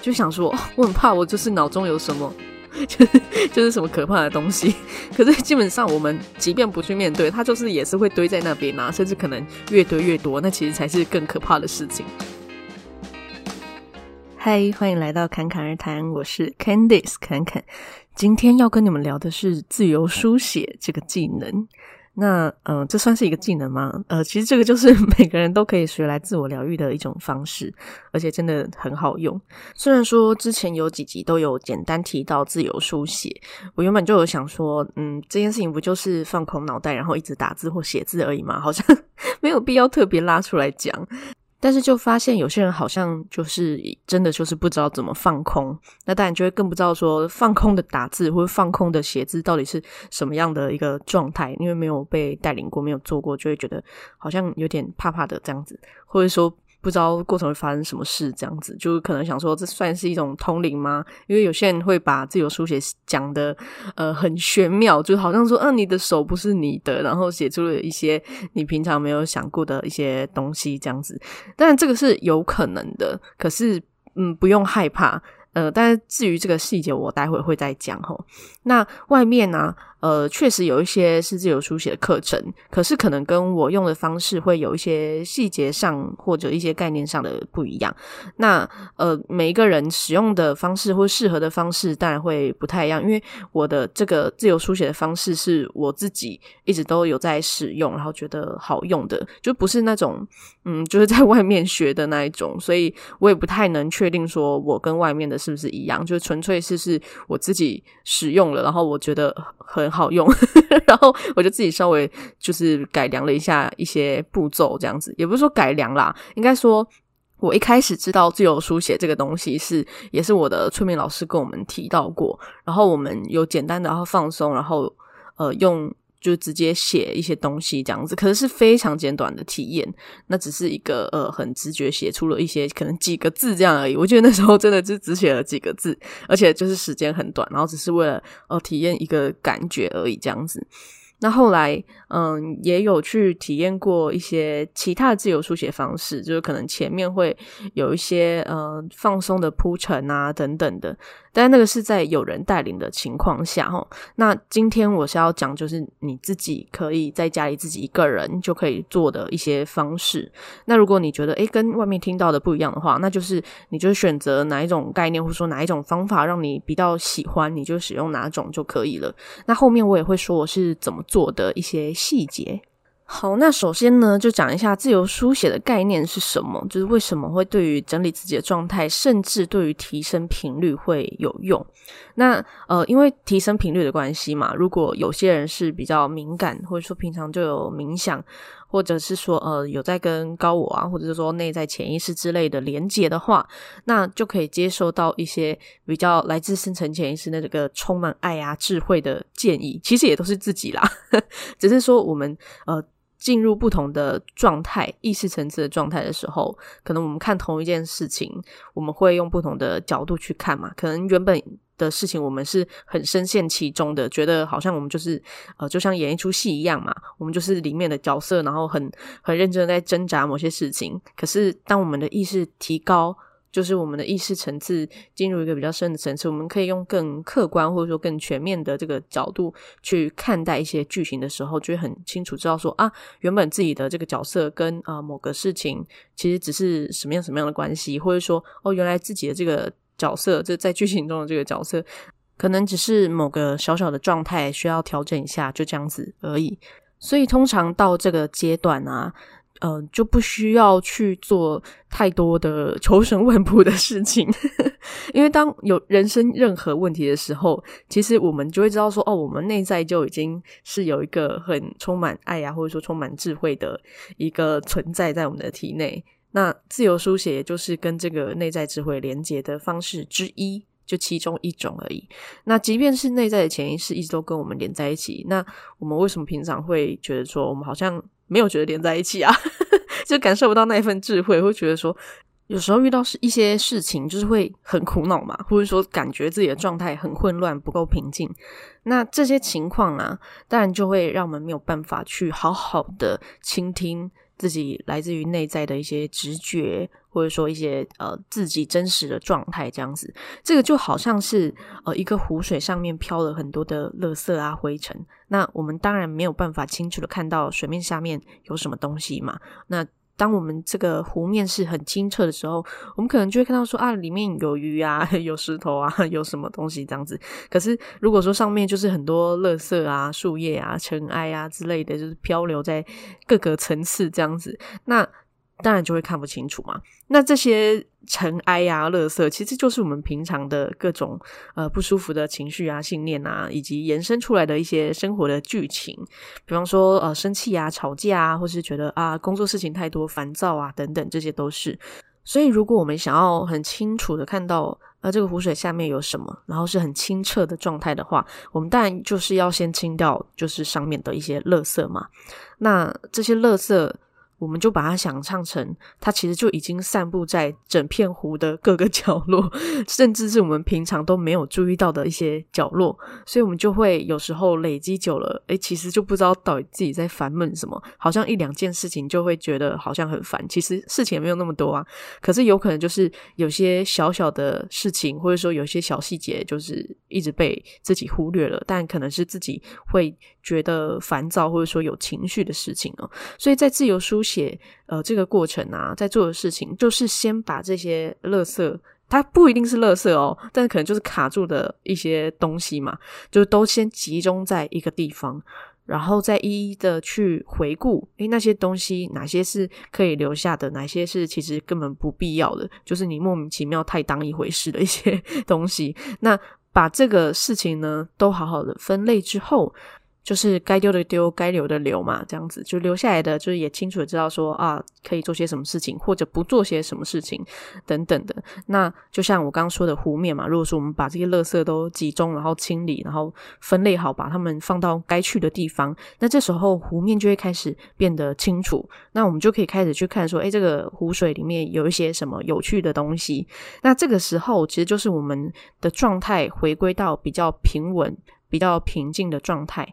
就想说，我很怕我就是脑中有什么，就是就是什么可怕的东西。可是基本上我们即便不去面对，它就是也是会堆在那边啊，甚至可能越堆越多，那其实才是更可怕的事情。嗨，欢迎来到侃侃而谈，我是 Candice 侃侃。今天要跟你们聊的是自由书写这个技能。那，嗯、呃，这算是一个技能吗？呃，其实这个就是 每个人都可以学来自我疗愈的一种方式，而且真的很好用。虽然说之前有几集都有简单提到自由书写，我原本就有想说，嗯，这件事情不就是放空脑袋，然后一直打字或写字而已吗？好像 没有必要特别拉出来讲。但是就发现有些人好像就是真的就是不知道怎么放空，那当然就会更不知道说放空的打字或者放空的写字到底是什么样的一个状态，因为没有被带领过，没有做过，就会觉得好像有点怕怕的这样子，或者说。不知道过程会发生什么事，这样子就可能想说，这算是一种通灵吗？因为有些人会把自由书写讲的呃很玄妙，就好像说，啊，你的手不是你的，然后写出了一些你平常没有想过的一些东西，这样子。但这个是有可能的，可是嗯，不用害怕。呃，但是至于这个细节，我待会会再讲齁。那外面呢、呃，确实有一些是自由书写的课程，可是可能跟我用的方式会有一些细节上或者一些概念上的不一样。那呃，每一个人使用的方式或适合的方式当然会不太一样，因为我的这个自由书写的方式是我自己一直都有在使用，然后觉得好用的，就不是那种嗯，就是在外面学的那一种，所以我也不太能确定说我跟外面的是不是一样，就纯粹是是我自己使用了，然后我觉得很。好用，然后我就自己稍微就是改良了一下一些步骤，这样子也不是说改良啦，应该说我一开始知道自由书写这个东西是也是我的催眠老师跟我们提到过，然后我们有简单的然后放松，然后呃用。就直接写一些东西这样子，可是是非常简短的体验。那只是一个呃很直觉写出了一些可能几个字这样而已。我觉得那时候真的就只写了几个字，而且就是时间很短，然后只是为了呃体验一个感觉而已这样子。那后来嗯也有去体验过一些其他的自由书写方式，就是可能前面会有一些呃放松的铺陈啊等等的。但那个是在有人带领的情况下，齁。那今天我是要讲，就是你自己可以在家里自己一个人就可以做的一些方式。那如果你觉得诶跟外面听到的不一样的话，那就是你就选择哪一种概念，或者说哪一种方法让你比较喜欢，你就使用哪种就可以了。那后面我也会说我是怎么做的一些细节。好，那首先呢，就讲一下自由书写的概念是什么，就是为什么会对于整理自己的状态，甚至对于提升频率会有用。那呃，因为提升频率的关系嘛，如果有些人是比较敏感，或者说平常就有冥想，或者是说呃有在跟高我啊，或者是说内在潜意识之类的连接的话，那就可以接受到一些比较来自深层潜意识的这个充满爱啊、智慧的建议。其实也都是自己啦，只是说我们呃。进入不同的状态、意识层次的状态的时候，可能我们看同一件事情，我们会用不同的角度去看嘛。可能原本的事情我们是很深陷其中的，觉得好像我们就是呃，就像演一出戏一样嘛，我们就是里面的角色，然后很很认真的在挣扎某些事情。可是当我们的意识提高，就是我们的意识层次进入一个比较深的层次，我们可以用更客观或者说更全面的这个角度去看待一些剧情的时候，就会很清楚知道说啊，原本自己的这个角色跟啊、某个事情其实只是什么样什么样的关系，或者说哦，原来自己的这个角色就在剧情中的这个角色，可能只是某个小小的状态需要调整一下，就这样子而已。所以通常到这个阶段啊。嗯、就不需要去做太多的求神问卜的事情，因为当有人生任何问题的时候，其实我们就会知道说，哦，我们内在就已经是有一个很充满爱啊，或者说充满智慧的一个存在在我们的体内。那自由书写就是跟这个内在智慧连接的方式之一，就其中一种而已。那即便是内在的潜意识一直都跟我们连在一起，那我们为什么平常会觉得说，我们好像没有觉得连在一起啊，就感受不到那一份智慧，会觉得说，有时候遇到是一些事情，就是会很苦恼嘛，或者说感觉自己的状态很混乱，不够平静。那这些情况啊，当然就会让我们没有办法去好好的倾听自己来自于内在的一些直觉，或者说一些呃自己真实的状态，这样子，这个就好像是呃一个湖水上面飘了很多的垃圾啊灰尘，那我们当然没有办法清楚的看到水面下面有什么东西嘛，那。当我们这个湖面是很清澈的时候，我们可能就会看到说啊，里面有鱼啊，有石头啊，有什么东西这样子。可是如果说上面就是很多垃圾啊、树叶啊、尘埃啊之类的，就是漂流在各个层次这样子，那。当然就会看不清楚嘛。那这些尘埃啊、垃圾，其实就是我们平常的各种呃不舒服的情绪啊、信念啊，以及延伸出来的一些生活的剧情。比方说呃生气啊、吵架啊，或是觉得啊工作事情太多、烦躁啊等等，这些都是。所以如果我们想要很清楚的看到呃这个湖水下面有什么，然后是很清澈的状态的话，我们当然就是要先清掉就是上面的一些垃圾嘛。那这些垃圾。我们就把它想象成，它其实就已经散布在整片湖的各个 角落，甚至是我们平常都没有注意到的一些角落，所以我们就会有时候累积久了，诶，其实就不知道到底自己在烦闷什么，好像一两件事情就会觉得好像很烦，其实事情也没有那么多啊，可是有可能就是有些小小的事情，或者说有些小细节，就是一直被自己忽略了，但可能是自己会觉得烦躁，或者说有情绪的事情哦，所以在自由书写。写呃，这个过程啊，在做的事情就是先把这些垃圾，它不一定是垃圾哦，但可能就是卡住的一些东西嘛，就都先集中在一个地方，然后再一一的去回顾，诶，那些东西哪些是可以留下的，哪些是其实根本不必要的，就是你莫名其妙太当一回事的一些 东西。那把这个事情呢，都好好的分类之后。就是该丢的丢，该留的留嘛，这样子就留下来的，就是也清楚的知道说啊，可以做些什么事情，或者不做些什么事情等等的。那就像我刚刚说的湖面嘛，如果说我们把这些垃圾都集中，然后清理，然后分类好，把它们放到该去的地方，那这时候湖面就会开始变得清楚。那我们就可以开始去看说，诶，这个湖水里面有一些什么有趣的东西。那这个时候其实就是我们的状态回归到比较平稳。比较平静的状态，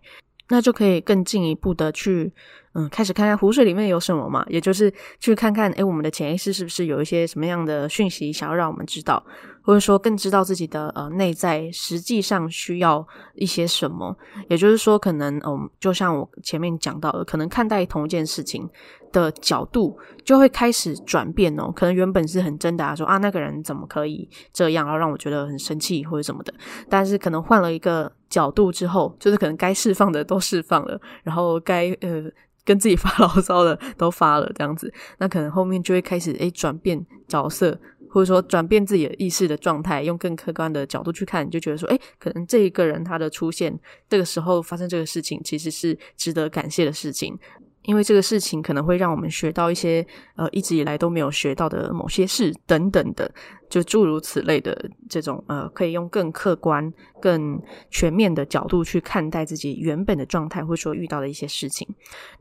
那就可以更进一步的去，嗯，开始看看湖水里面有什么嘛，也就是去看看，诶，我们的潜意识是不是有一些什么样的讯息想要让我们知道。或者说更知道自己的呃内在实际上需要一些什么，也就是说，可能嗯、就像我前面讲到的，可能看待同一件事情的角度就会开始转变哦。可能原本是很真的啊，说啊那个人怎么可以这样，然后让我觉得很生气或者什么的。但是可能换了一个角度之后，就是可能该释放的都释放了，然后该呃跟自己发牢骚的都发了，这样子，那可能后面就会开始诶转变角色。或者说转变自己的意识的状态，用更客观的角度去看，你就觉得说，诶，可能这一个人他的出现，这个时候发生这个事情，其实是值得感谢的事情，因为这个事情可能会让我们学到一些呃一直以来都没有学到的某些事等等的，就诸如此类的这种呃，可以用更客观、更全面的角度去看待自己原本的状态，或者说遇到的一些事情。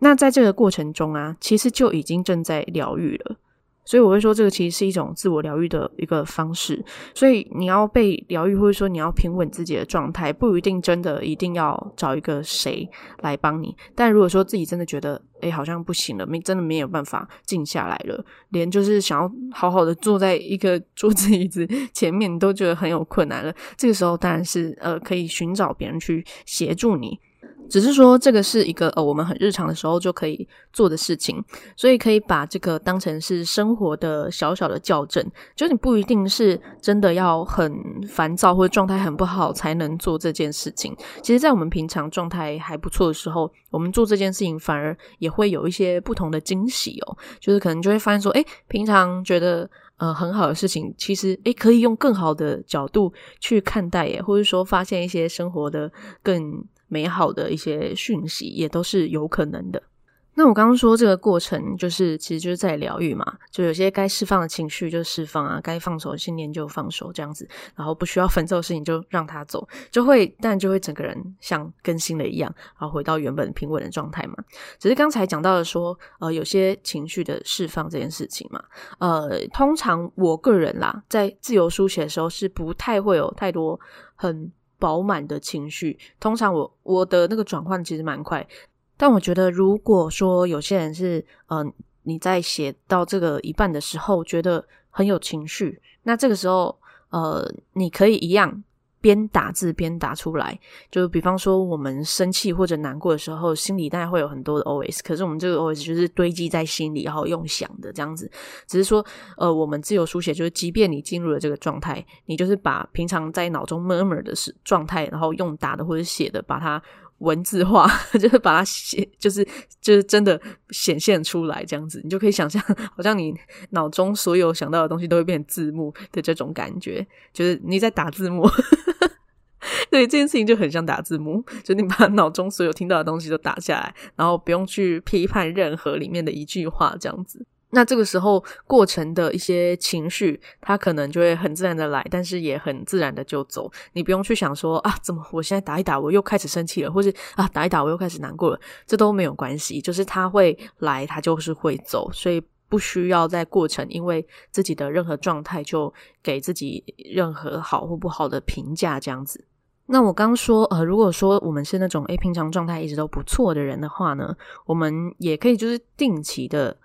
那在这个过程中啊，其实就已经正在疗愈了。所以我会说，这个其实是一种自我疗愈的一个方式。所以你要被疗愈，或者说你要平稳自己的状态，不一定真的一定要找一个谁来帮你。但如果说自己真的觉得，诶，好像不行了，没真的没有办法静下来了，连就是想要好好的坐在一个 桌子椅子前面，都觉得很有困难了。这个时候当然是呃，可以寻找别人去协助你。只是说，这个是一个呃，我们很日常的时候就可以做的事情，所以可以把这个当成是生活的小小的校正。就你不一定是真的要很烦躁或者状态很不好才能做这件事情。其实，在我们平常状态还不错的时候，我们做这件事情反而也会有一些不同的惊喜哦。就是可能就会发现说，诶，平常觉得呃很好的事情，其实诶可以用更好的角度去看待耶，或者说发现一些生活的更。美好的一些讯息也都是有可能的。那我刚刚说这个过程，就是其实就是在疗愈嘛，就有些该释放的情绪就释放啊，该放手的信念就放手，这样子，然后不需要分手的事情就让它走，就会，但就会整个人像更新了一样，然后回到原本平稳的状态嘛。只是刚才讲到的说，呃，有些情绪的释放这件事情嘛，呃，通常我个人啦，在自由书写的时候是不太会有太多很。饱满的情绪，通常我我的那个转换其实蛮快，但我觉得如果说有些人是嗯、你在写到这个一半的时候，觉得很有情绪，那这个时候，呃，你可以一样。边打字边打出来，就比方说我们生气或者难过的时候，心里大概会有很多的 OS，可是我们这个 OS 就是堆积在心里，然后用想的这样子。只是说，呃，我们自由书写就是，即便你进入了这个状态，你就是把平常在脑中 murmur 的状态，然后用打的或者写的把它。文字化 就是把它写，就是就是真的显现出来这样子，你就可以想象，好像你脑中所有想到的东西都会变成字幕的这种感觉，就是你在打字幕。对，这件事情就很像打字幕，就你把脑中所有听到的东西都打下来，然后不用去批判任何里面的一句话这样子。那这个时候过程的一些情绪，它可能就会很自然的来，但是也很自然的就走。你不用去想说啊，怎么我现在打一打我又开始生气了，或是啊打一打我又开始难过了，这都没有关系。就是它会来，它就是会走，所以不需要在过程因为自己的任何状态就给自己任何好或不好的评价这样子。那我刚说呃，如果说我们是那种诶平常状态一直都不错的人的话呢，我们也可以就是定期的。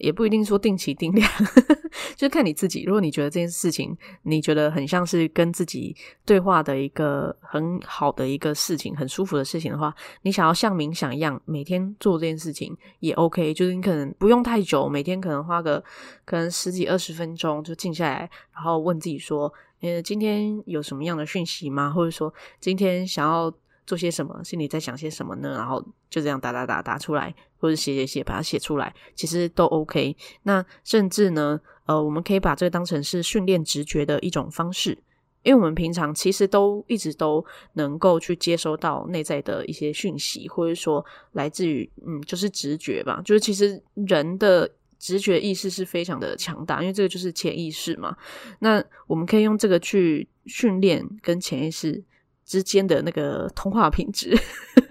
也不一定说定期定量，就看你自己。如果你觉得这件事情，你觉得很像是跟自己对话的一个很好的一个事情，很舒服的事情的话，你想要像冥想一样每天做这件事情也 OK。就是你可能不用太久，每天可能花个可能十几二十分钟就静下来，然后问自己说：呃，今天有什么样的讯息吗？或者说今天想要做些什么？心里在想些什么呢？然后就这样打打打打出来。或者写写写，把它写出来，其实都 OK。那甚至呢，呃，我们可以把这个当成是训练直觉的一种方式，因为我们平常其实都一直都能够去接收到内在的一些讯息，或者说来自于嗯，就是直觉吧。就是其实人的直觉意识是非常的强大，因为这个就是潜意识嘛。那我们可以用这个去训练跟潜意识之间的那个通话品质，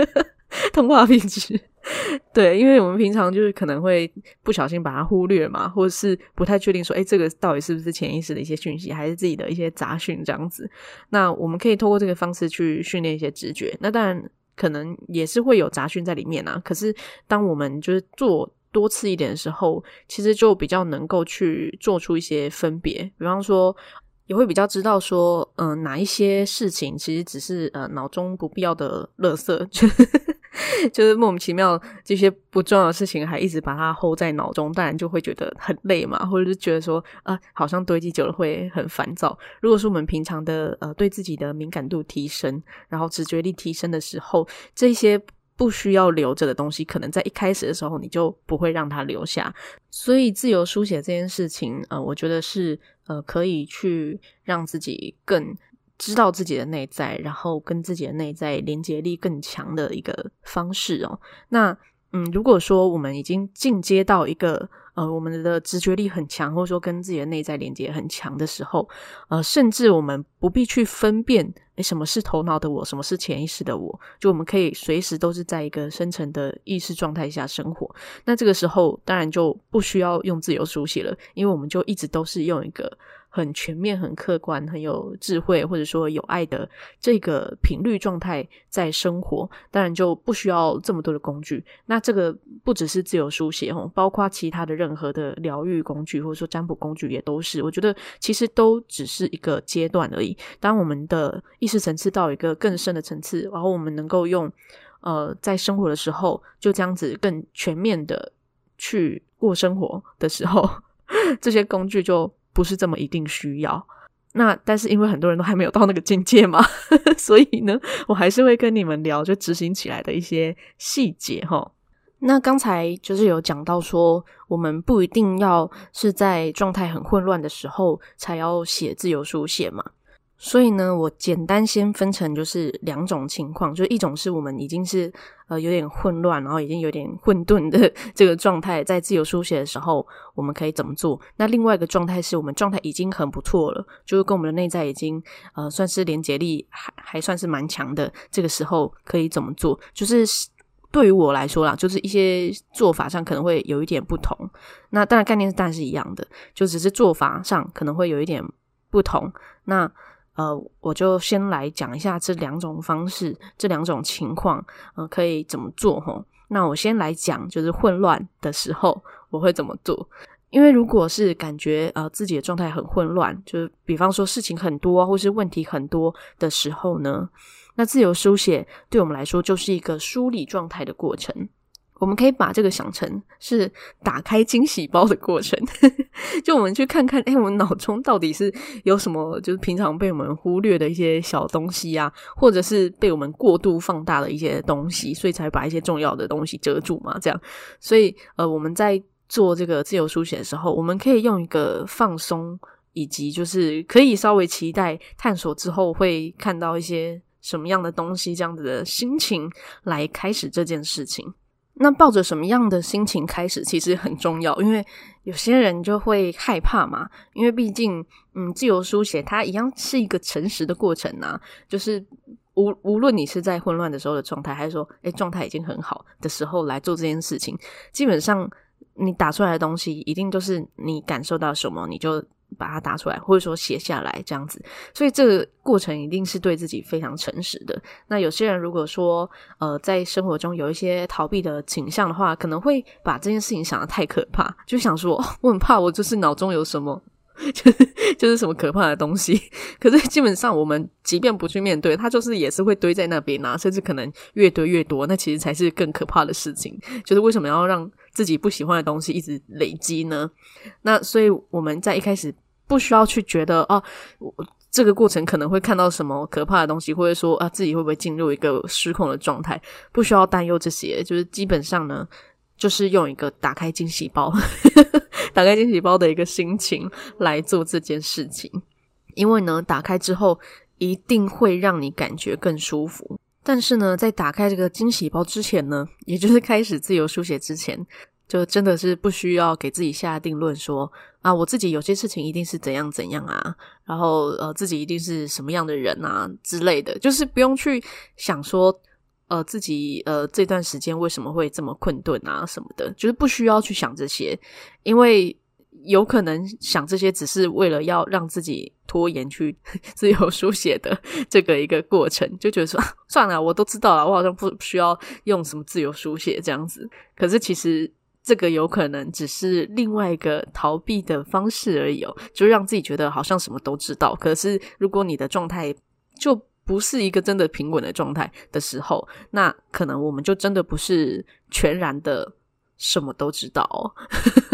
通话品质。对，因为我们平常就是可能会不小心把它忽略嘛，或者是不太确定说，哎，这个到底是不是潜意识的一些讯息，还是自己的一些杂讯这样子。那我们可以透过这个方式去训练一些直觉。那当然可能也是会有杂讯在里面啊。可是当我们就是做多次一点的时候，其实就比较能够去做出一些分别。比方说，也会比较知道说，嗯、哪一些事情其实只是呃脑中不必要的垃圾。就是莫名其妙这些不重要的事情，还一直把它 hold 在脑中，当然就会觉得很累嘛，或者是觉得说啊，好像堆积久了会很烦躁。如果说我们平常的呃对自己的敏感度提升，然后直觉力提升的时候，这些不需要留着的东西，可能在一开始的时候你就不会让它留下。所以自由书写这件事情，呃，我觉得是呃可以去让自己更。知道自己的内在，然后跟自己的内在连接力更强的一个方式哦。那嗯，如果说我们已经进阶到一个呃，我们的直觉力很强，或者说跟自己的内在连接很强的时候，呃，甚至我们不必去分辨，诶，什么是头脑的我，什么是潜意识的我，就我们可以随时都是在一个深层的意识状态下生活。那这个时候，当然就不需要用自由书写了，因为我们就一直都是用一个。很全面、很客观、很有智慧，或者说有爱的这个频率状态在生活，当然就不需要这么多的工具。那这个不只是自由书写哦，包括其他的任何的疗愈工具，或者说占卜工具也都是。我觉得其实都只是一个阶段而已。当我们的意识层次到一个更深的层次，然后我们能够用呃在生活的时候就这样子更全面的去过生活的时候，这些工具就。不是这么一定需要，那但是因为很多人都还没有到那个境界嘛，所以呢，我还是会跟你们聊就执行起来的一些细节哈。那刚才就是有讲到说，我们不一定要是在状态很混乱的时候才要写自由书写嘛。所以呢，我简单先分成就是两种情况，就是一种是我们已经是呃有点混乱，然后已经有点混沌的这个状态，在自由书写的时候，我们可以怎么做？那另外一个状态是我们状态已经很不错了，就是跟我们的内在已经呃算是连结力还还算是蛮强的，这个时候可以怎么做？就是对于我来说啦，就是一些做法上可能会有一点不同。那当然概念是当然是一样的，就只是做法上可能会有一点不同。那呃，我就先来讲一下这两种方式，这两种情况，呃，可以怎么做齁？那我先来讲，就是混乱的时候，我会怎么做？因为如果是感觉呃自己的状态很混乱，就是比方说事情很多或是问题很多的时候呢，那自由书写对我们来说就是一个梳理状态的过程。我们可以把这个想成是打开惊喜包的过程，就我们去看看，哎，我们脑中到底是有什么，就是平常被我们忽略的一些小东西啊，或者是被我们过度放大的一些东西，所以才把一些重要的东西遮住嘛，这样。所以，呃，我们在做这个自由书写的时候，我们可以用一个放松，以及就是可以稍微期待探索之后会看到一些什么样的东西，这样子的心情来开始这件事情。那抱着什么样的心情开始，其实很重要，因为有些人就会害怕嘛，因为毕竟，嗯，自由书写它一样是一个诚实的过程啊，就是无无论你是在混乱的时候的状态，还是说，诶，状态已经很好的时候来做这件事情，基本上你打出来的东西一定都是你感受到什么，你就。把它打出来，或者说写下来这样子，所以这个过程一定是对自己非常诚实的。那有些人如果说，呃，在生活中有一些逃避的倾向的话，可能会把这件事情想得太可怕，就想说，我很怕，我就是脑中有什么，就是就是什么可怕的东西。可是基本上，我们即便不去面对，它就是也是会堆在那边啊，甚至可能越堆越多。那其实才是更可怕的事情。就是为什么要让自己不喜欢的东西一直累积呢？那所以我们在一开始不需要去觉得哦，这个过程可能会看到什么可怕的东西，或者说啊自己会不会进入一个失控的状态，不需要担忧这些。就是基本上呢，就是用一个打开惊喜包，打开惊喜包的一个心情来做这件事情。因为呢，打开之后一定会让你感觉更舒服。但是呢，在打开这个惊喜包之前呢，也就是开始自由书写之前，就真的是不需要给自己下定论说啊，我自己有些事情一定是怎样怎样啊，然后呃，自己一定是什么样的人啊之类的，就是不用去想说呃自己呃这段时间为什么会这么困顿啊什么的，就是不需要去想这些，因为。有可能想这些只是为了要让自己拖延去 自由书写的这个一个过程，就觉得说 算了，我都知道了，我好像不需要用什么自由书写这样子。可是其实这个有可能只是另外一个逃避的方式而已哦，就让自己觉得好像什么都知道。可是如果你的状态就不是一个真的平稳的状态的时候，那可能我们就真的不是全然的什么都知道。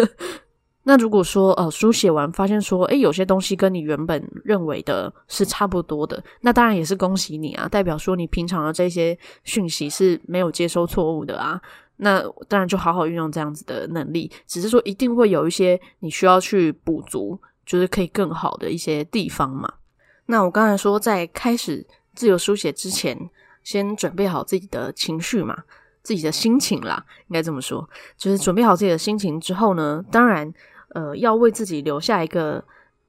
那如果说呃书写完发现说，诶，有些东西跟你原本认为的是差不多的，那当然也是恭喜你啊，代表说你平常的这些讯息是没有接收错误的啊。那当然就好好运用这样子的能力，只是说一定会有一些你需要去补足，就是可以更好的一些地方嘛。那我刚才说在开始自由书写之前，先准备好自己的情绪嘛，自己的心情啦，应该这么说，就是准备好自己的心情之后呢，当然。呃，要为自己留下一个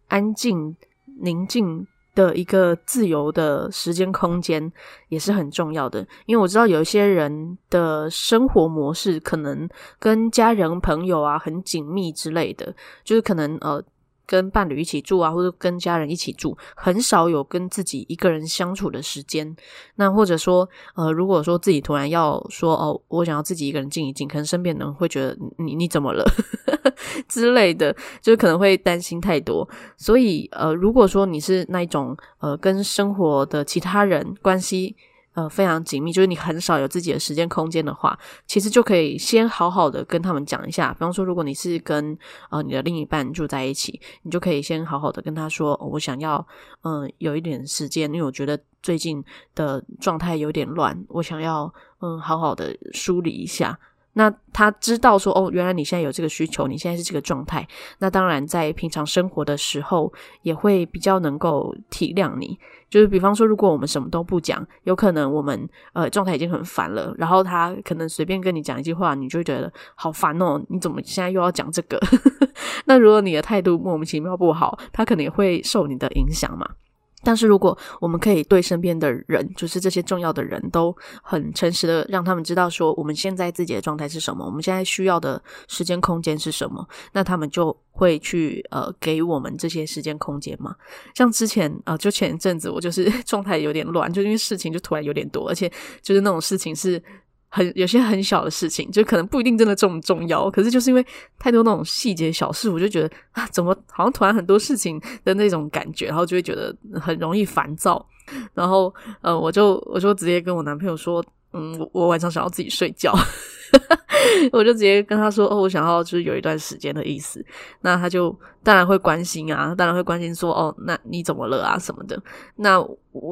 安静、宁静的一个自由的时间空间，也是很重要的。因为我知道有一些人的生活模式可能跟家人、朋友啊很紧密之类的，就是可能呃。跟伴侣一起住啊，或者跟家人一起住，很少有跟自己一个人相处的时间。那或者说，呃，如果说自己突然要说哦，我想要自己一个人静一静，可能身边人会觉得你你怎么了 之类的，就可能会担心太多。所以，呃，如果说你是那种呃，跟生活的其他人关系。呃，非常紧密，就是你很少有自己的时间空间的话，其实就可以先好好的跟他们讲一下。比方说，如果你是跟呃你的另一半住在一起，你就可以先好好的跟他说，我想要嗯、有一点时间，因为我觉得最近的状态有点乱，我想要嗯好好的梳理一下。那他知道说，哦，原来你现在有这个需求，你现在是这个状态，那当然在平常生活的时候也会比较能够体谅你。就是比方说，如果我们什么都不讲，有可能我们呃状态已经很烦了，然后他可能随便跟你讲一句话，你就会觉得好烦哦，你怎么现在又要讲这个？那如果你的态度莫名其妙不好，他可能也会受你的影响嘛。但是如果我们可以对身边的人，就是这些重要的人都很诚实的让他们知道说，我们现在自己的状态是什么，我们现在需要的时间空间是什么，那他们就会去呃给我们这些时间空间嘛。像之前啊、就前一阵子我就是 状态有点乱，就因为事情就突然有点多，而且就是那种事情是很有些很小的事情，就可能不一定真的这么重要，可是就是因为太多那种细节小事，我就觉得啊，怎么好像突然很多事情的那种感觉，然后就会觉得很容易烦躁，然后呃，我就我就直接跟我男朋友说，嗯，我我晚上想要自己睡觉。我就直接跟他说：“哦，我想要就是有一段时间的意思。”那他就当然会关心啊，当然会关心说：“哦，那你怎么了啊？什么的？”那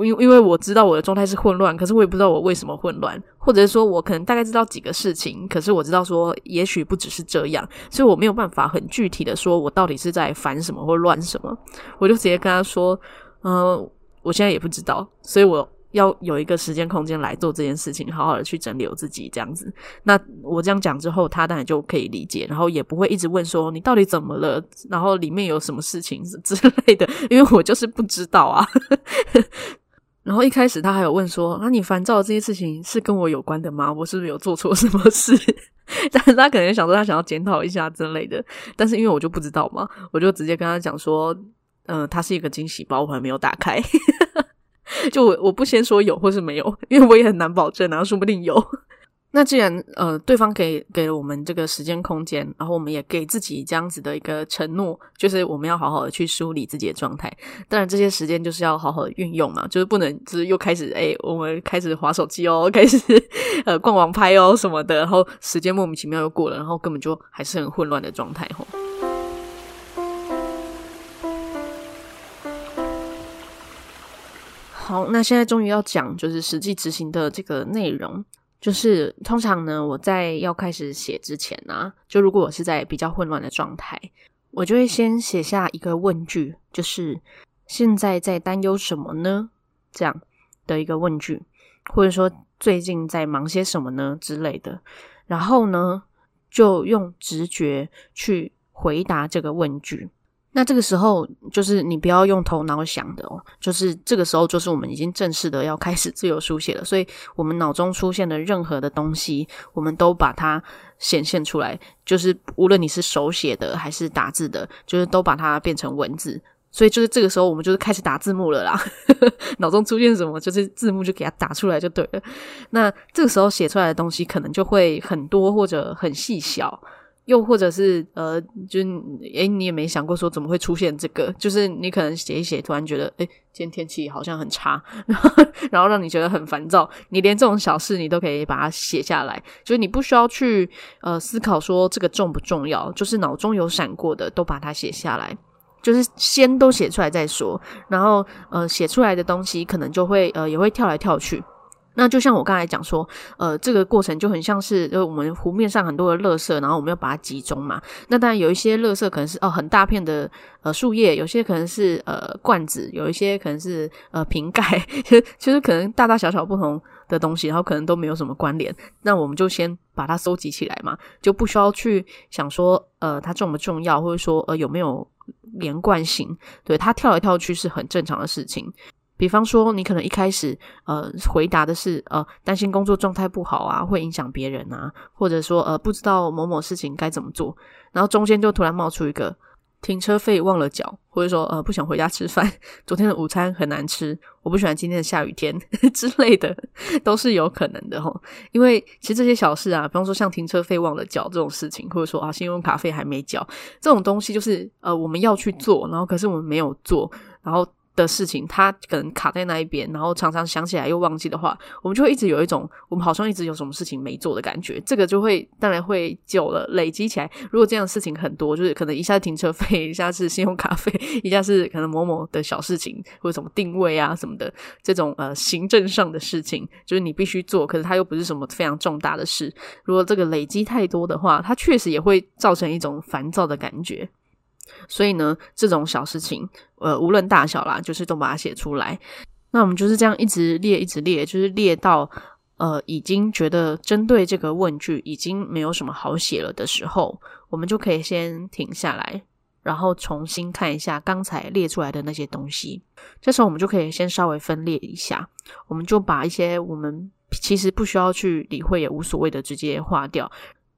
因因为我知道我的状态是混乱，可是我也不知道我为什么混乱，或者是说我可能大概知道几个事情，可是我知道说也许不只是这样，所以我没有办法很具体的说我到底是在烦什么或乱什么。我就直接跟他说：“嗯、我现在也不知道，所以我。”要有一个时间空间来做这件事情，好好的去整理我自己，这样子。那我这样讲之后，他当然就可以理解，然后也不会一直问说你到底怎么了，然后里面有什么事情 之类的，因为我就是不知道啊。然后一开始他还有问说，那、啊、你烦躁的这些事情是跟我有关的吗？我是不是有做错什么事？但是他可能想说他想要检讨一下之类的，但是因为我就不知道嘛，我就直接跟他讲说，嗯、呃，它是一个惊喜包，我还没有打开。就我我不先说有或是没有，因为我也很难保证啊，说不定有。那既然呃对方给给了我们这个时间空间，然后我们也给自己这样子的一个承诺，就是我们要好好的去梳理自己的状态。当然这些时间就是要好好的运用嘛，就是不能就是又开始诶我们开始划手机哦，开始呃逛网拍哦什么的，然后时间莫名其妙又过了，然后根本就还是很混乱的状态吼。好，那现在终于要讲，就是实际执行的这个内容。就是通常呢，我在要开始写之前呢、啊，就如果我是在比较混乱的状态，我就会先写下一个问句，就是现在在担忧什么呢？这样的一个问句，或者说最近在忙些什么呢之类的。然后呢，就用直觉去回答这个问句。那这个时候就是你不要用头脑想的哦，就是这个时候就是我们已经正式的要开始自由书写了，所以我们脑中出现的任何的东西，我们都把它显现出来，就是无论你是手写的还是打字的，就是都把它变成文字，所以就是这个时候我们就是开始打字幕了啦，脑中出现什么就是字幕就给它打出来就对了。那这个时候写出来的东西可能就会很多或者很细小。又或者是呃，就是诶，你也没想过说怎么会出现这个？就是你可能写一写，突然觉得诶，今天天气好像很差，然后然后让你觉得很烦躁。你连这种小事你都可以把它写下来，就是你不需要去呃思考说这个重不重要，就是脑中有闪过的都把它写下来，就是先都写出来再说。然后呃，写出来的东西可能就会呃也会跳来跳去。那就像我刚才讲说，呃，这个过程就很像是，就我们湖面上很多的垃圾，然后我们要把它集中嘛。那当然有一些垃圾可能是哦很大片的呃树叶，有些可能是呃罐子，有一些可能是呃瓶盖，其实其实可能大大小小不同的东西，然后可能都没有什么关联。那我们就先把它收集起来嘛，就不需要去想说呃它重不重要，或者说呃有没有连贯性。对，它跳来跳去是很正常的事情。比方说，你可能一开始呃回答的是呃担心工作状态不好啊，会影响别人啊，或者说呃不知道某某事情该怎么做，然后中间就突然冒出一个停车费忘了缴，或者说呃不想回家吃饭，昨天的午餐很难吃，我不喜欢今天的下雨天 之类的，都是有可能的齁。因为其实这些小事啊，比方说像停车费忘了缴这种事情，或者说啊信用卡费还没缴这种东西，就是呃我们要去做，然后可是我们没有做，然后。的事情，他可能卡在那一边，然后常常想起来又忘记的话，我们就会一直有一种我们好像一直有什么事情没做的感觉。这个就会当然会久了累积起来。如果这样的事情很多，就是可能一下停车费，一下是信用卡费，一下是可能某某的小事情或者什么定位啊什么的这种呃行政上的事情，就是你必须做，可是它又不是什么非常重大的事。如果这个累积太多的话，它确实也会造成一种烦躁的感觉。所以呢，这种小事情，呃，无论大小啦，就是都把它写出来。那我们就是这样一直列，一直列，就是列到呃，已经觉得针对这个问句已经没有什么好写了的时候，我们就可以先停下来，然后重新看一下刚才列出来的那些东西。这时候我们就可以先稍微分列一下，我们就把一些我们其实不需要去理会也无所谓的直接划掉。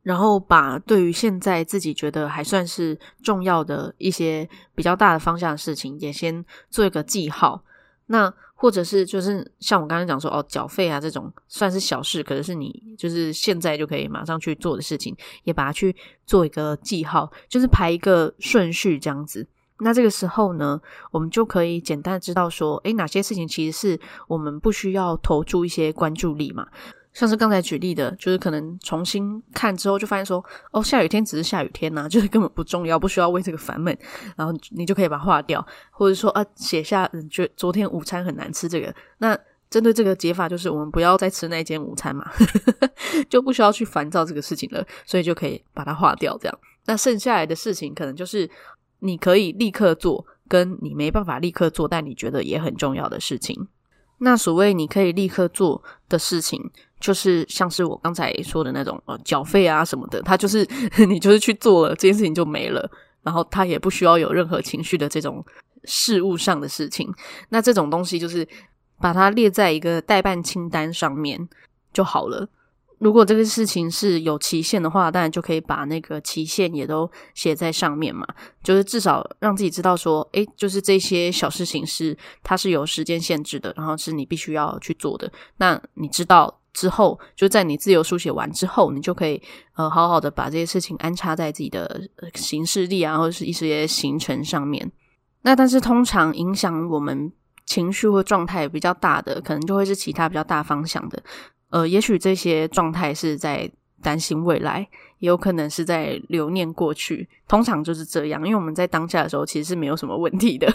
然后把对于现在自己觉得还算是重要的一些比较大的方向的事情，也先做一个记号。那或者是就是像我刚才讲说哦，缴费啊这种算是小事，可能是你就是现在就可以马上去做的事情，也把它去做一个记号，就是排一个顺序这样子。那这个时候呢，我们就可以简单知道说，诶，哪些事情其实是我们不需要投注一些关注力嘛。像是刚才举例的，就是可能重新看之后就发现说，哦，下雨天只是下雨天呐，就是根本不重要，不需要为这个烦闷，然后你就可以把它划掉，或者说啊，写下嗯，就昨天午餐很难吃这个。那针对这个解法，就是我们不要再吃那间午餐嘛，就不需要去烦躁这个事情了，所以就可以把它划掉。这样，那剩下来的事情，可能就是你可以立刻做，跟你没办法立刻做，但你觉得也很重要的事情。那所谓你可以立刻做的事情，就是像是我刚才说的那种呃缴费啊什么的，他就是 你就是去做了这件事情就没了，然后他也不需要有任何情绪的这种事务上的事情。那这种东西就是把它列在一个待办清单上面就好了。如果这个事情是有期限的话，当然就可以把那个期限也都写在上面嘛，就是至少让自己知道说，诶，就是这些小事情是它是有时间限制的，然后是你必须要去做的。那你知道之后，就在你自由书写完之后，你就可以呃好好的把这些事情安插在自己的行事历啊，或者是一些行程上面。那但是通常影响我们情绪或状态比较大的，可能就会是其他比较大方向的。呃，也许这些状态是在担心未来，也有可能是在留念过去。通常就是这样，因为我们在当下的时候其实是没有什么问题的，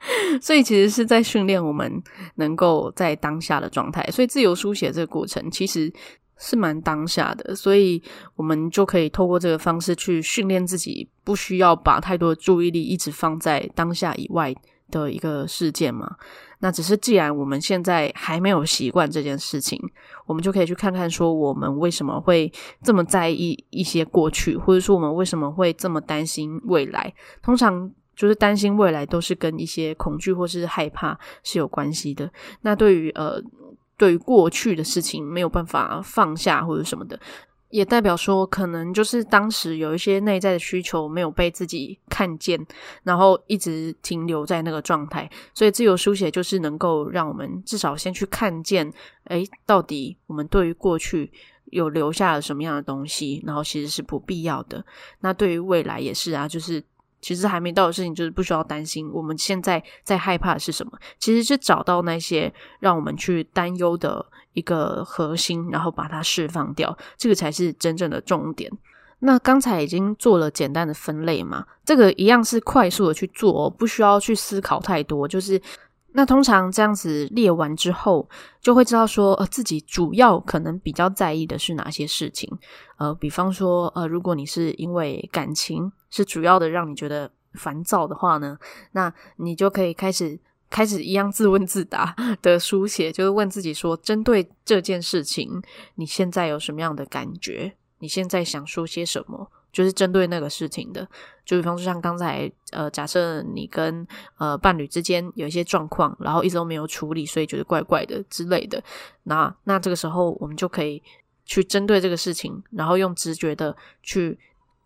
所以其实是在训练我们能够在当下的状态。所以自由书写这个过程其实是蛮当下的，所以我们就可以透过这个方式去训练自己，不需要把太多注意力一直放在当下以外的一个事件嘛。那只是，既然我们现在还没有习惯这件事情，我们就可以去看看，说我们为什么会这么在意一些过去，或者说我们为什么会这么担心未来。通常就是担心未来都是跟一些恐惧或是害怕是有关系的。那对于呃，对于过去的事情没有办法放下或者什么的。也代表说，可能就是当时有一些内在的需求没有被自己看见，然后一直停留在那个状态。所以自由书写就是能够让我们至少先去看见，诶，到底我们对于过去有留下了什么样的东西，然后其实是不必要的。那对于未来也是啊，就是。其实还没到的事情，就是不需要担心。我们现在在害怕的是什么？其实是找到那些让我们去担忧的一个核心，然后把它释放掉，这个才是真正的重点。那刚才已经做了简单的分类嘛，这个一样是快速的去做，不需要去思考太多，就是。那通常这样子列完之后，就会知道说，呃，自己主要可能比较在意的是哪些事情。呃，比方说，呃，如果你是因为感情是主要的让你觉得烦躁的话呢，那你就可以开始开始一样自问自答 的书写，就是问自己说，针对这件事情，你现在有什么样的感觉？你现在想说些什么？就是针对那个事情的，就比方说像刚才，呃，假设你跟呃伴侣之间有一些状况，然后一直都没有处理，所以觉得怪怪的之类的。那那这个时候，我们就可以去针对这个事情，然后用直觉的去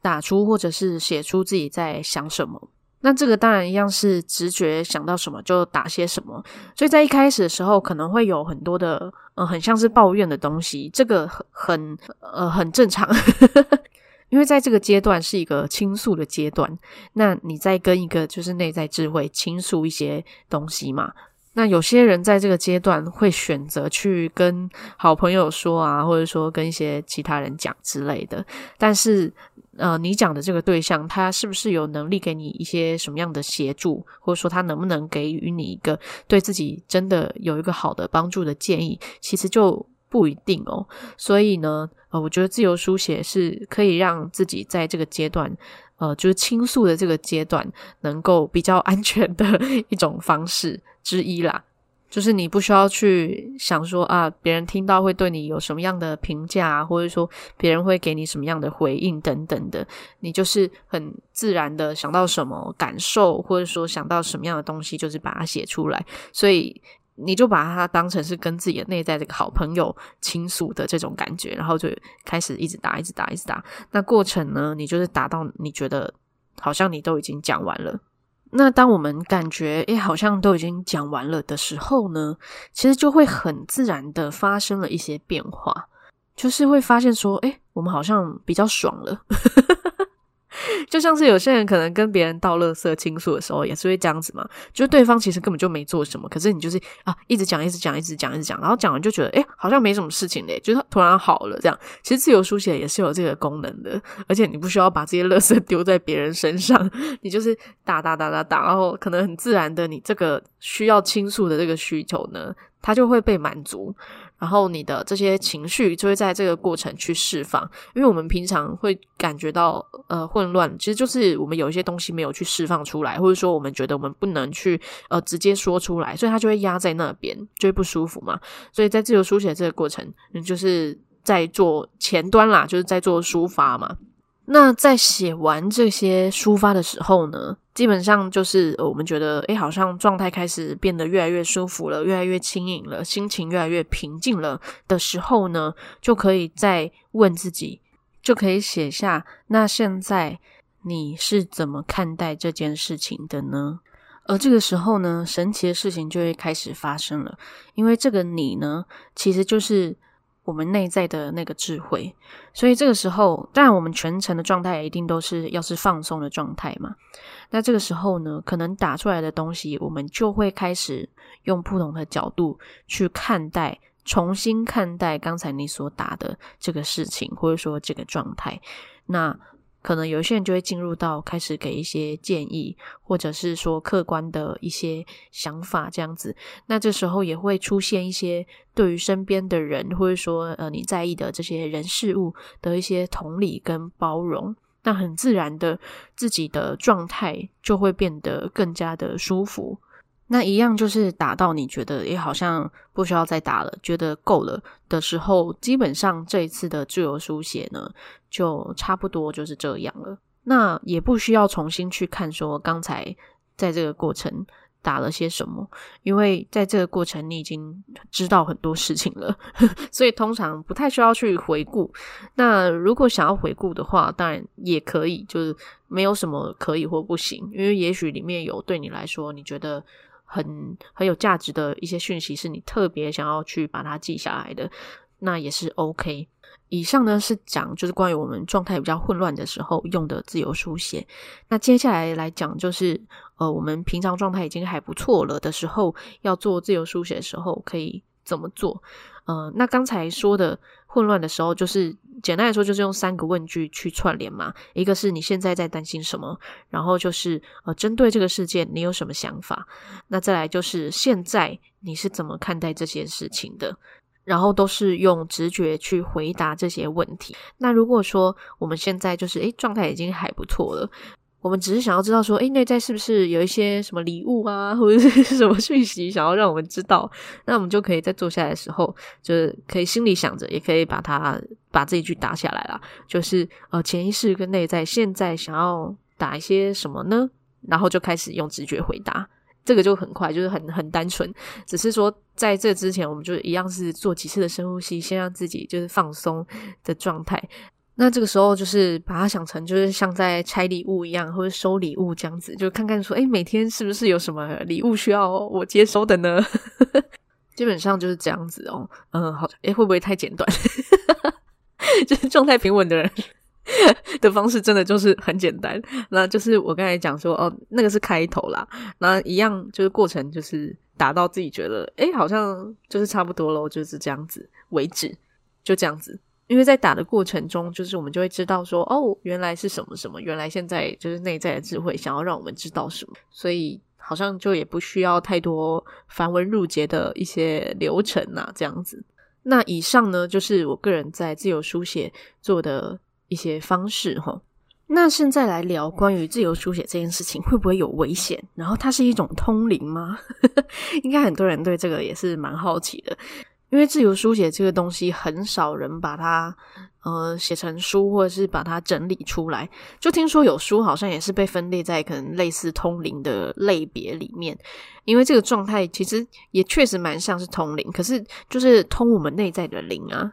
打出或者是写出自己在想什么。那这个当然一样是直觉想到什么就打些什么。所以在一开始的时候，可能会有很多的，呃，很像是抱怨的东西，这个很很呃很正常。因为在这个阶段是一个倾诉的阶段，那你在跟一个就是内在智慧倾诉一些东西嘛？那有些人在这个阶段会选择去跟好朋友说啊，或者说跟一些其他人讲之类的。但是，呃，你讲的这个对象，他是不是有能力给你一些什么样的协助，或者说他能不能给予你一个对自己真的有一个好的帮助的建议？其实就。不一定哦，所以呢，呃，我觉得自由书写是可以让自己在这个阶段，呃，就是倾诉的这个阶段，能够比较安全的一种方式之一啦。就是你不需要去想说啊，别人听到会对你有什么样的评价，或者说别人会给你什么样的回应等等的，你就是很自然的想到什么感受，或者说想到什么样的东西，就是把它写出来，所以。你就把它当成是跟自己的内在这个好朋友倾诉的这种感觉，然后就开始一直打，一直打，一直打。那过程呢，你就是打到你觉得好像你都已经讲完了，那当我们感觉诶，好像都已经讲完了的时候呢，其实就会很自然的发生了一些变化，就是会发现说，诶，我们好像比较爽了。就像是有些人可能跟别人倒垃圾倾诉的时候，也是会这样子嘛。就对方其实根本就没做什么，可是你就是啊，一直讲，一直讲，一直讲，一直讲，然后讲完就觉得，诶，好像没什么事情嘞，就是突然好了这样。其实自由书写也是有这个功能的，而且你不需要把这些垃圾丢在别人身上，你就是打打打打打，然后可能很自然的，你这个需要倾诉的这个需求呢，它就会被满足。然后你的这些情绪就会在这个过程去释放，因为我们平常会感觉到呃混乱，其实就是我们有一些东西没有去释放出来，或者说我们觉得我们不能去呃直接说出来，所以它就会压在那边，就会不舒服嘛。所以在自由书写这个过程，就是在做前端啦，就是在做抒发嘛。那在写完这些抒发的时候呢，基本上就是我们觉得，诶，好像状态开始变得越来越舒服了，越来越轻盈了，心情越来越平静了的时候呢，就可以再问自己，就可以写下，那现在你是怎么看待这件事情的呢？而这个时候呢，神奇的事情就会开始发生了，因为这个你呢，其实就是。我们内在的那个智慧，所以这个时候，当然我们全程的状态一定都是要是放松的状态嘛。那这个时候呢，可能打出来的东西，我们就会开始用不同的角度去看待，重新看待刚才你所打的这个事情，或者说这个状态。那。可能有些人就会进入到开始给一些建议，或者是说客观的一些想法这样子。那这时候也会出现一些对于身边的人，或者说呃你在意的这些人事物的一些同理跟包容。那很自然的，自己的状态就会变得更加的舒服。那一样就是打到你觉得也好像不需要再打了，觉得够了的时候，基本上这一次的自由书写呢，就差不多就是这样了。那也不需要重新去看说刚才在这个过程打了些什么，因为在这个过程你已经知道很多事情了，所以通常不太需要去回顾。那如果想要回顾的话，当然也可以，就是没有什么可以或不行，因为也许里面有对你来说你觉得。很很有价值的一些讯息，是你特别想要去把它记下来的，那也是 OK。以上呢是讲就是关于我们状态比较混乱的时候用的自由书写。那接下来来讲就是呃，我们平常状态已经还不错了的时候，要做自由书写的时候可以怎么做？呃，那刚才说的混乱的时候，就是简单来说，就是用三个问句去串联嘛。一个是你现在在担心什么，然后就是呃，针对这个事件你有什么想法？那再来就是现在你是怎么看待这些事情的？然后都是用直觉去回答这些问题。那如果说我们现在就是诶，状态已经还不错了。我们只是想要知道说，诶，内在是不是有一些什么礼物啊，或者是什么讯息想要让我们知道？那我们就可以在坐下来的时候，就是可以心里想着，也可以把它把这一句打下来啦。就是呃，潜意识跟内在现在想要打一些什么呢？然后就开始用直觉回答，这个就很快，就是很很单纯。只是说在这之前，我们就一样是做几次的深呼吸，先让自己就是放松的状态。那这个时候就是把它想成就是像在拆礼物一样，或者收礼物这样子，就看看说，诶，每天是不是有什么礼物需要我接收的呢？基本上就是这样子哦。嗯，好，诶，会不会太简短？就是状态平稳的人的方式，真的就是很简单。那就是我刚才讲说，哦，那个是开头啦。那一样就是过程，就是达到自己觉得，诶，好像就是差不多咯，就是这样子为止，就这样子。因为在打的过程中，就是我们就会知道说，哦，原来是什么什么，原来现在就是内在的智慧想要让我们知道什么，所以好像就也不需要太多繁文缛节的一些流程啊，这样子。那以上呢，就是我个人在自由书写做的一些方式齁。那现在来聊关于自由书写这件事情，会不会有危险？然后它是一种通灵吗？应该很多人对这个也是蛮好奇的。因为自由书写这个东西，很少人把它呃写成书，或者是把它整理出来。就听说有书好像也是被分类在可能类似通灵的类别里面，因为这个状态其实也确实蛮像是通灵，可是就是通我们内在的灵啊。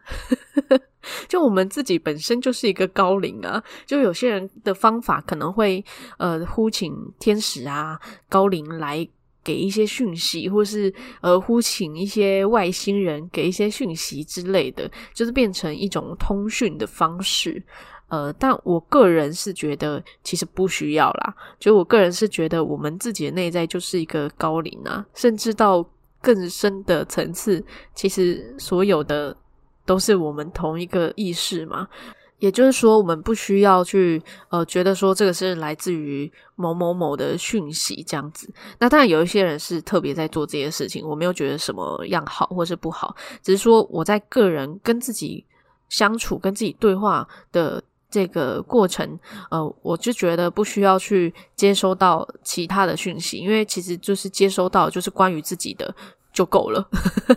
就我们自己本身就是一个高灵啊，就有些人的方法可能会呃呼请天使啊、高灵来。给一些讯息，或是呃呼请一些外星人给一些讯息之类的，就是变成一种通讯的方式。呃，但我个人是觉得其实不需要啦。就我个人是觉得，我们自己的内在就是一个高灵啊，甚至到更深的层次，其实所有的都是我们同一个意识嘛。也就是说，我们不需要去呃觉得说这个是来自于某某某的讯息这样子。那当然有一些人是特别在做这些事情，我没有觉得什么样好或是不好，只是说我在个人跟自己相处、跟自己对话的这个过程，呃，我就觉得不需要去接收到其他的讯息，因为其实就是接收到就是关于自己的就够了。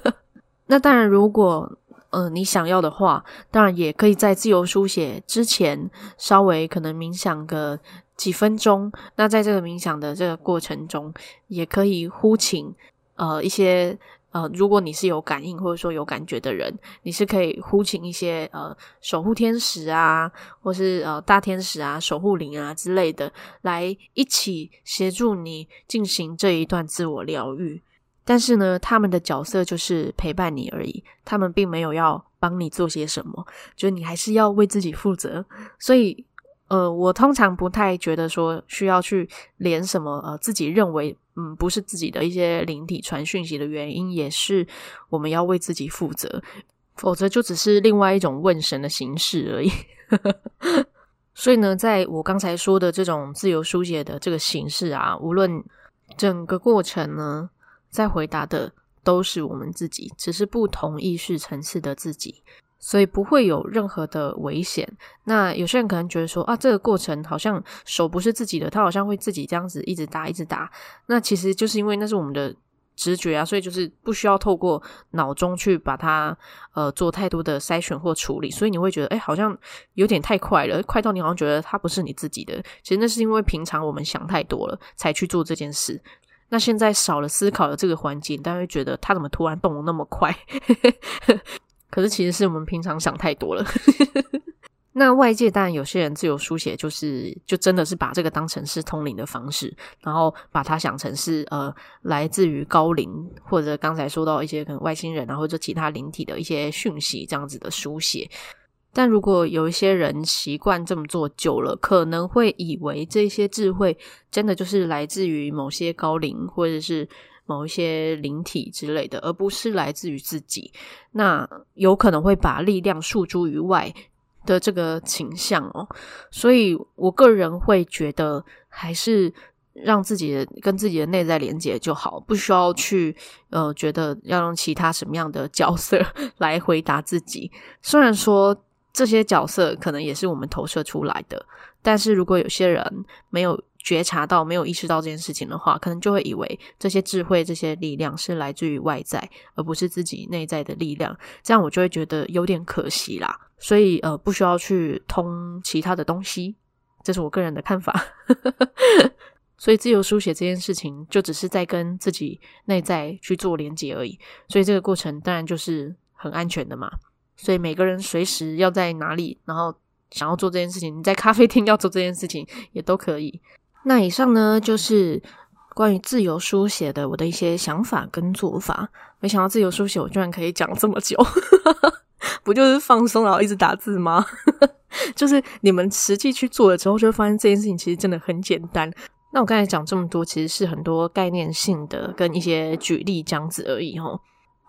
那当然，如果呃，你想要的话，当然也可以在自由书写之前稍微可能冥想个几分钟。那在这个冥想的这个过程中，也可以呼请呃一些呃，如果你是有感应或者说有感觉的人，你是可以呼请一些呃守护天使啊，或是呃大天使啊、守护灵啊之类的，来一起协助你进行这一段自我疗愈。但是呢，他们的角色就是陪伴你而已，他们并没有要帮你做些什么，就你还是要为自己负责。所以，呃，我通常不太觉得说需要去连什么呃自己认为嗯不是自己的一些灵体传讯息的原因，也是我们要为自己负责，否则就只是另外一种问神的形式而已。所以呢，在我刚才说的这种自由书写的这个形式啊，无论整个过程呢。在回答的都是我们自己，只是不同意识层次的自己，所以不会有任何的危险。那有些人可能觉得说啊，这个过程好像手不是自己的，他好像会自己这样子一直打一直打。那其实就是因为那是我们的直觉啊，所以就是不需要透过脑中去把它呃做太多的筛选或处理。所以你会觉得哎，好像有点太快了，快到你好像觉得它不是你自己的。其实那是因为平常我们想太多了，才去做这件事。那现在少了思考的这个环境，大家会觉得他怎么突然动得那么快？可是其实是我们平常想太多了。那外界当然有些人自由书写，就是就真的是把这个当成是通灵的方式，然后把它想成是呃来自于高灵，或者刚才说到一些可能外星人啊，或者其他灵体的一些讯息这样子的书写。但如果有一些人习惯这么做久了，可能会以为这些智慧真的就是来自于某些高灵或者是某一些灵体之类的，而不是来自于自己。那有可能会把力量诉诸于外的这个倾向哦。所以我个人会觉得，还是让自己的跟自己的内在连接就好，不需要去呃觉得要用其他什么样的角色 来回答自己。虽然说。这些角色可能也是我们投射出来的，但是如果有些人没有觉察到、没有意识到这件事情的话，可能就会以为这些智慧、这些力量是来自于外在，而不是自己内在的力量。这样我就会觉得有点可惜啦。所以呃，不需要去通其他的东西，这是我个人的看法。所以自由书写这件事情，就只是在跟自己内在去做连接而已。所以这个过程当然就是很安全的嘛。所以每个人随时要在哪里，然后想要做这件事情，你在咖啡厅 要做这件事情也都可以。那以上呢，就是关于自由书写的我的一些想法跟做法。没想到自由书写我居然可以讲这么久，不就是放松然后一直打字吗？就是你们实际去做了之后，就会发现这件事情其实真的很简单。那我刚才讲这么多，其实是很多概念性的跟一些举例这样子而已齁。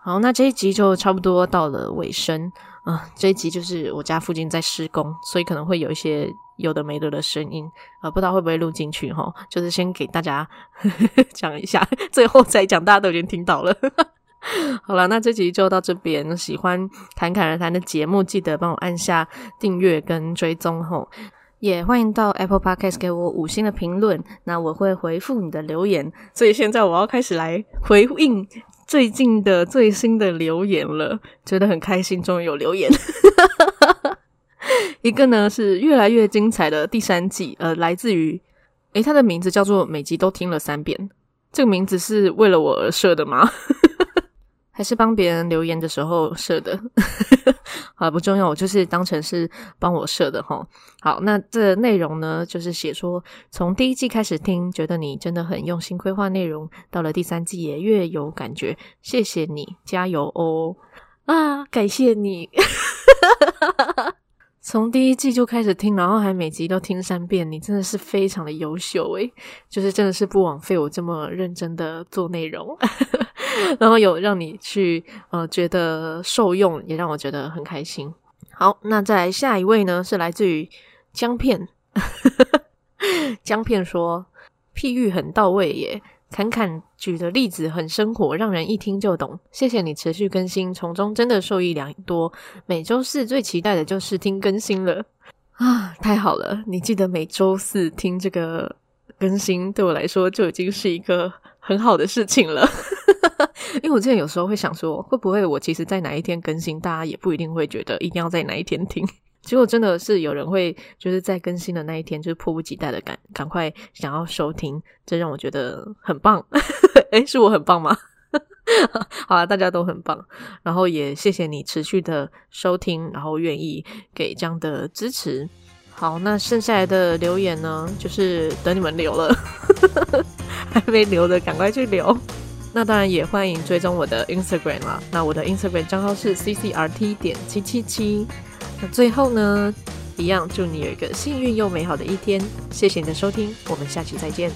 好，那这一集就差不多到了尾声啊、这一集就是我家附近在施工，所以可能会有一些有的没的的声音啊、呃，不知道会不会录进去哈。就是先给大家呵 呵讲一下，最后再讲，大家都已经听到了。好了，那这集就到这边。喜欢侃侃而谈的节目，记得帮我按下订阅跟追踪齁。也欢迎到 Apple Podcast 给我五星的评论，那我会回复你的留言。所以现在我要开始来回应。最近的最新的留言了，觉得很开心，终于有留言。一个呢是越来越精彩的第三季，呃，来自于，诶，他的名字叫做每集都听了三遍，这个名字是为了我而设的吗？还是帮别人留言的时候设的？啊，不重要，我就是当成是帮我设的哈。好，那这内容呢，就是写说从第一季开始听，觉得你真的很用心规划内容，到了第三季也越有感觉，谢谢你，加油哦！啊，感谢你。从第一季就开始听，然后还每集都听三遍，你真的是非常的优秀诶，就是真的是不枉费我这么认真的做内容，然后有让你去呃觉得受用，也让我觉得很开心。好，那再来下一位呢，是来自于姜片，姜片说譬喻很到位耶。侃侃举的例子很生活，让人一听就懂。谢谢你持续更新，从中真的受益良多。每周四最期待的就是听更新了啊！太好了，你记得每周四听这个更新，对我来说就已经是一个很好的事情了。因为我之前有时候会想说，会不会我其实在哪一天更新，大家也不一定会觉得一定要在哪一天听。结果真的是有人会就是在更新的那一天，就是迫不及待的赶赶快想要收听，这让我觉得很棒。诶，是我很棒吗？好啦，大家都很棒。然后也谢谢你持续的收听，然后愿意给这样的支持。好，那剩下来的留言呢，就是等你们留了，还没留的赶快去留。那当然也欢迎追踪我的 Instagram 啦。那我的 Instagram 账号是 ccrt 点七七七。那最后呢，一样祝你有一个幸运又美好的一天。谢谢你的收听，我们下期再见。